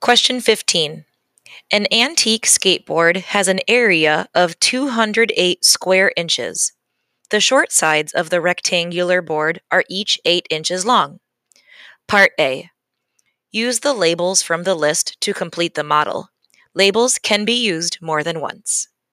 Question 15. An antique skateboard has an area of 208 square inches. The short sides of the rectangular board are each 8 inches long. Part A. Use the labels from the list to complete the model. Labels can be used more than once.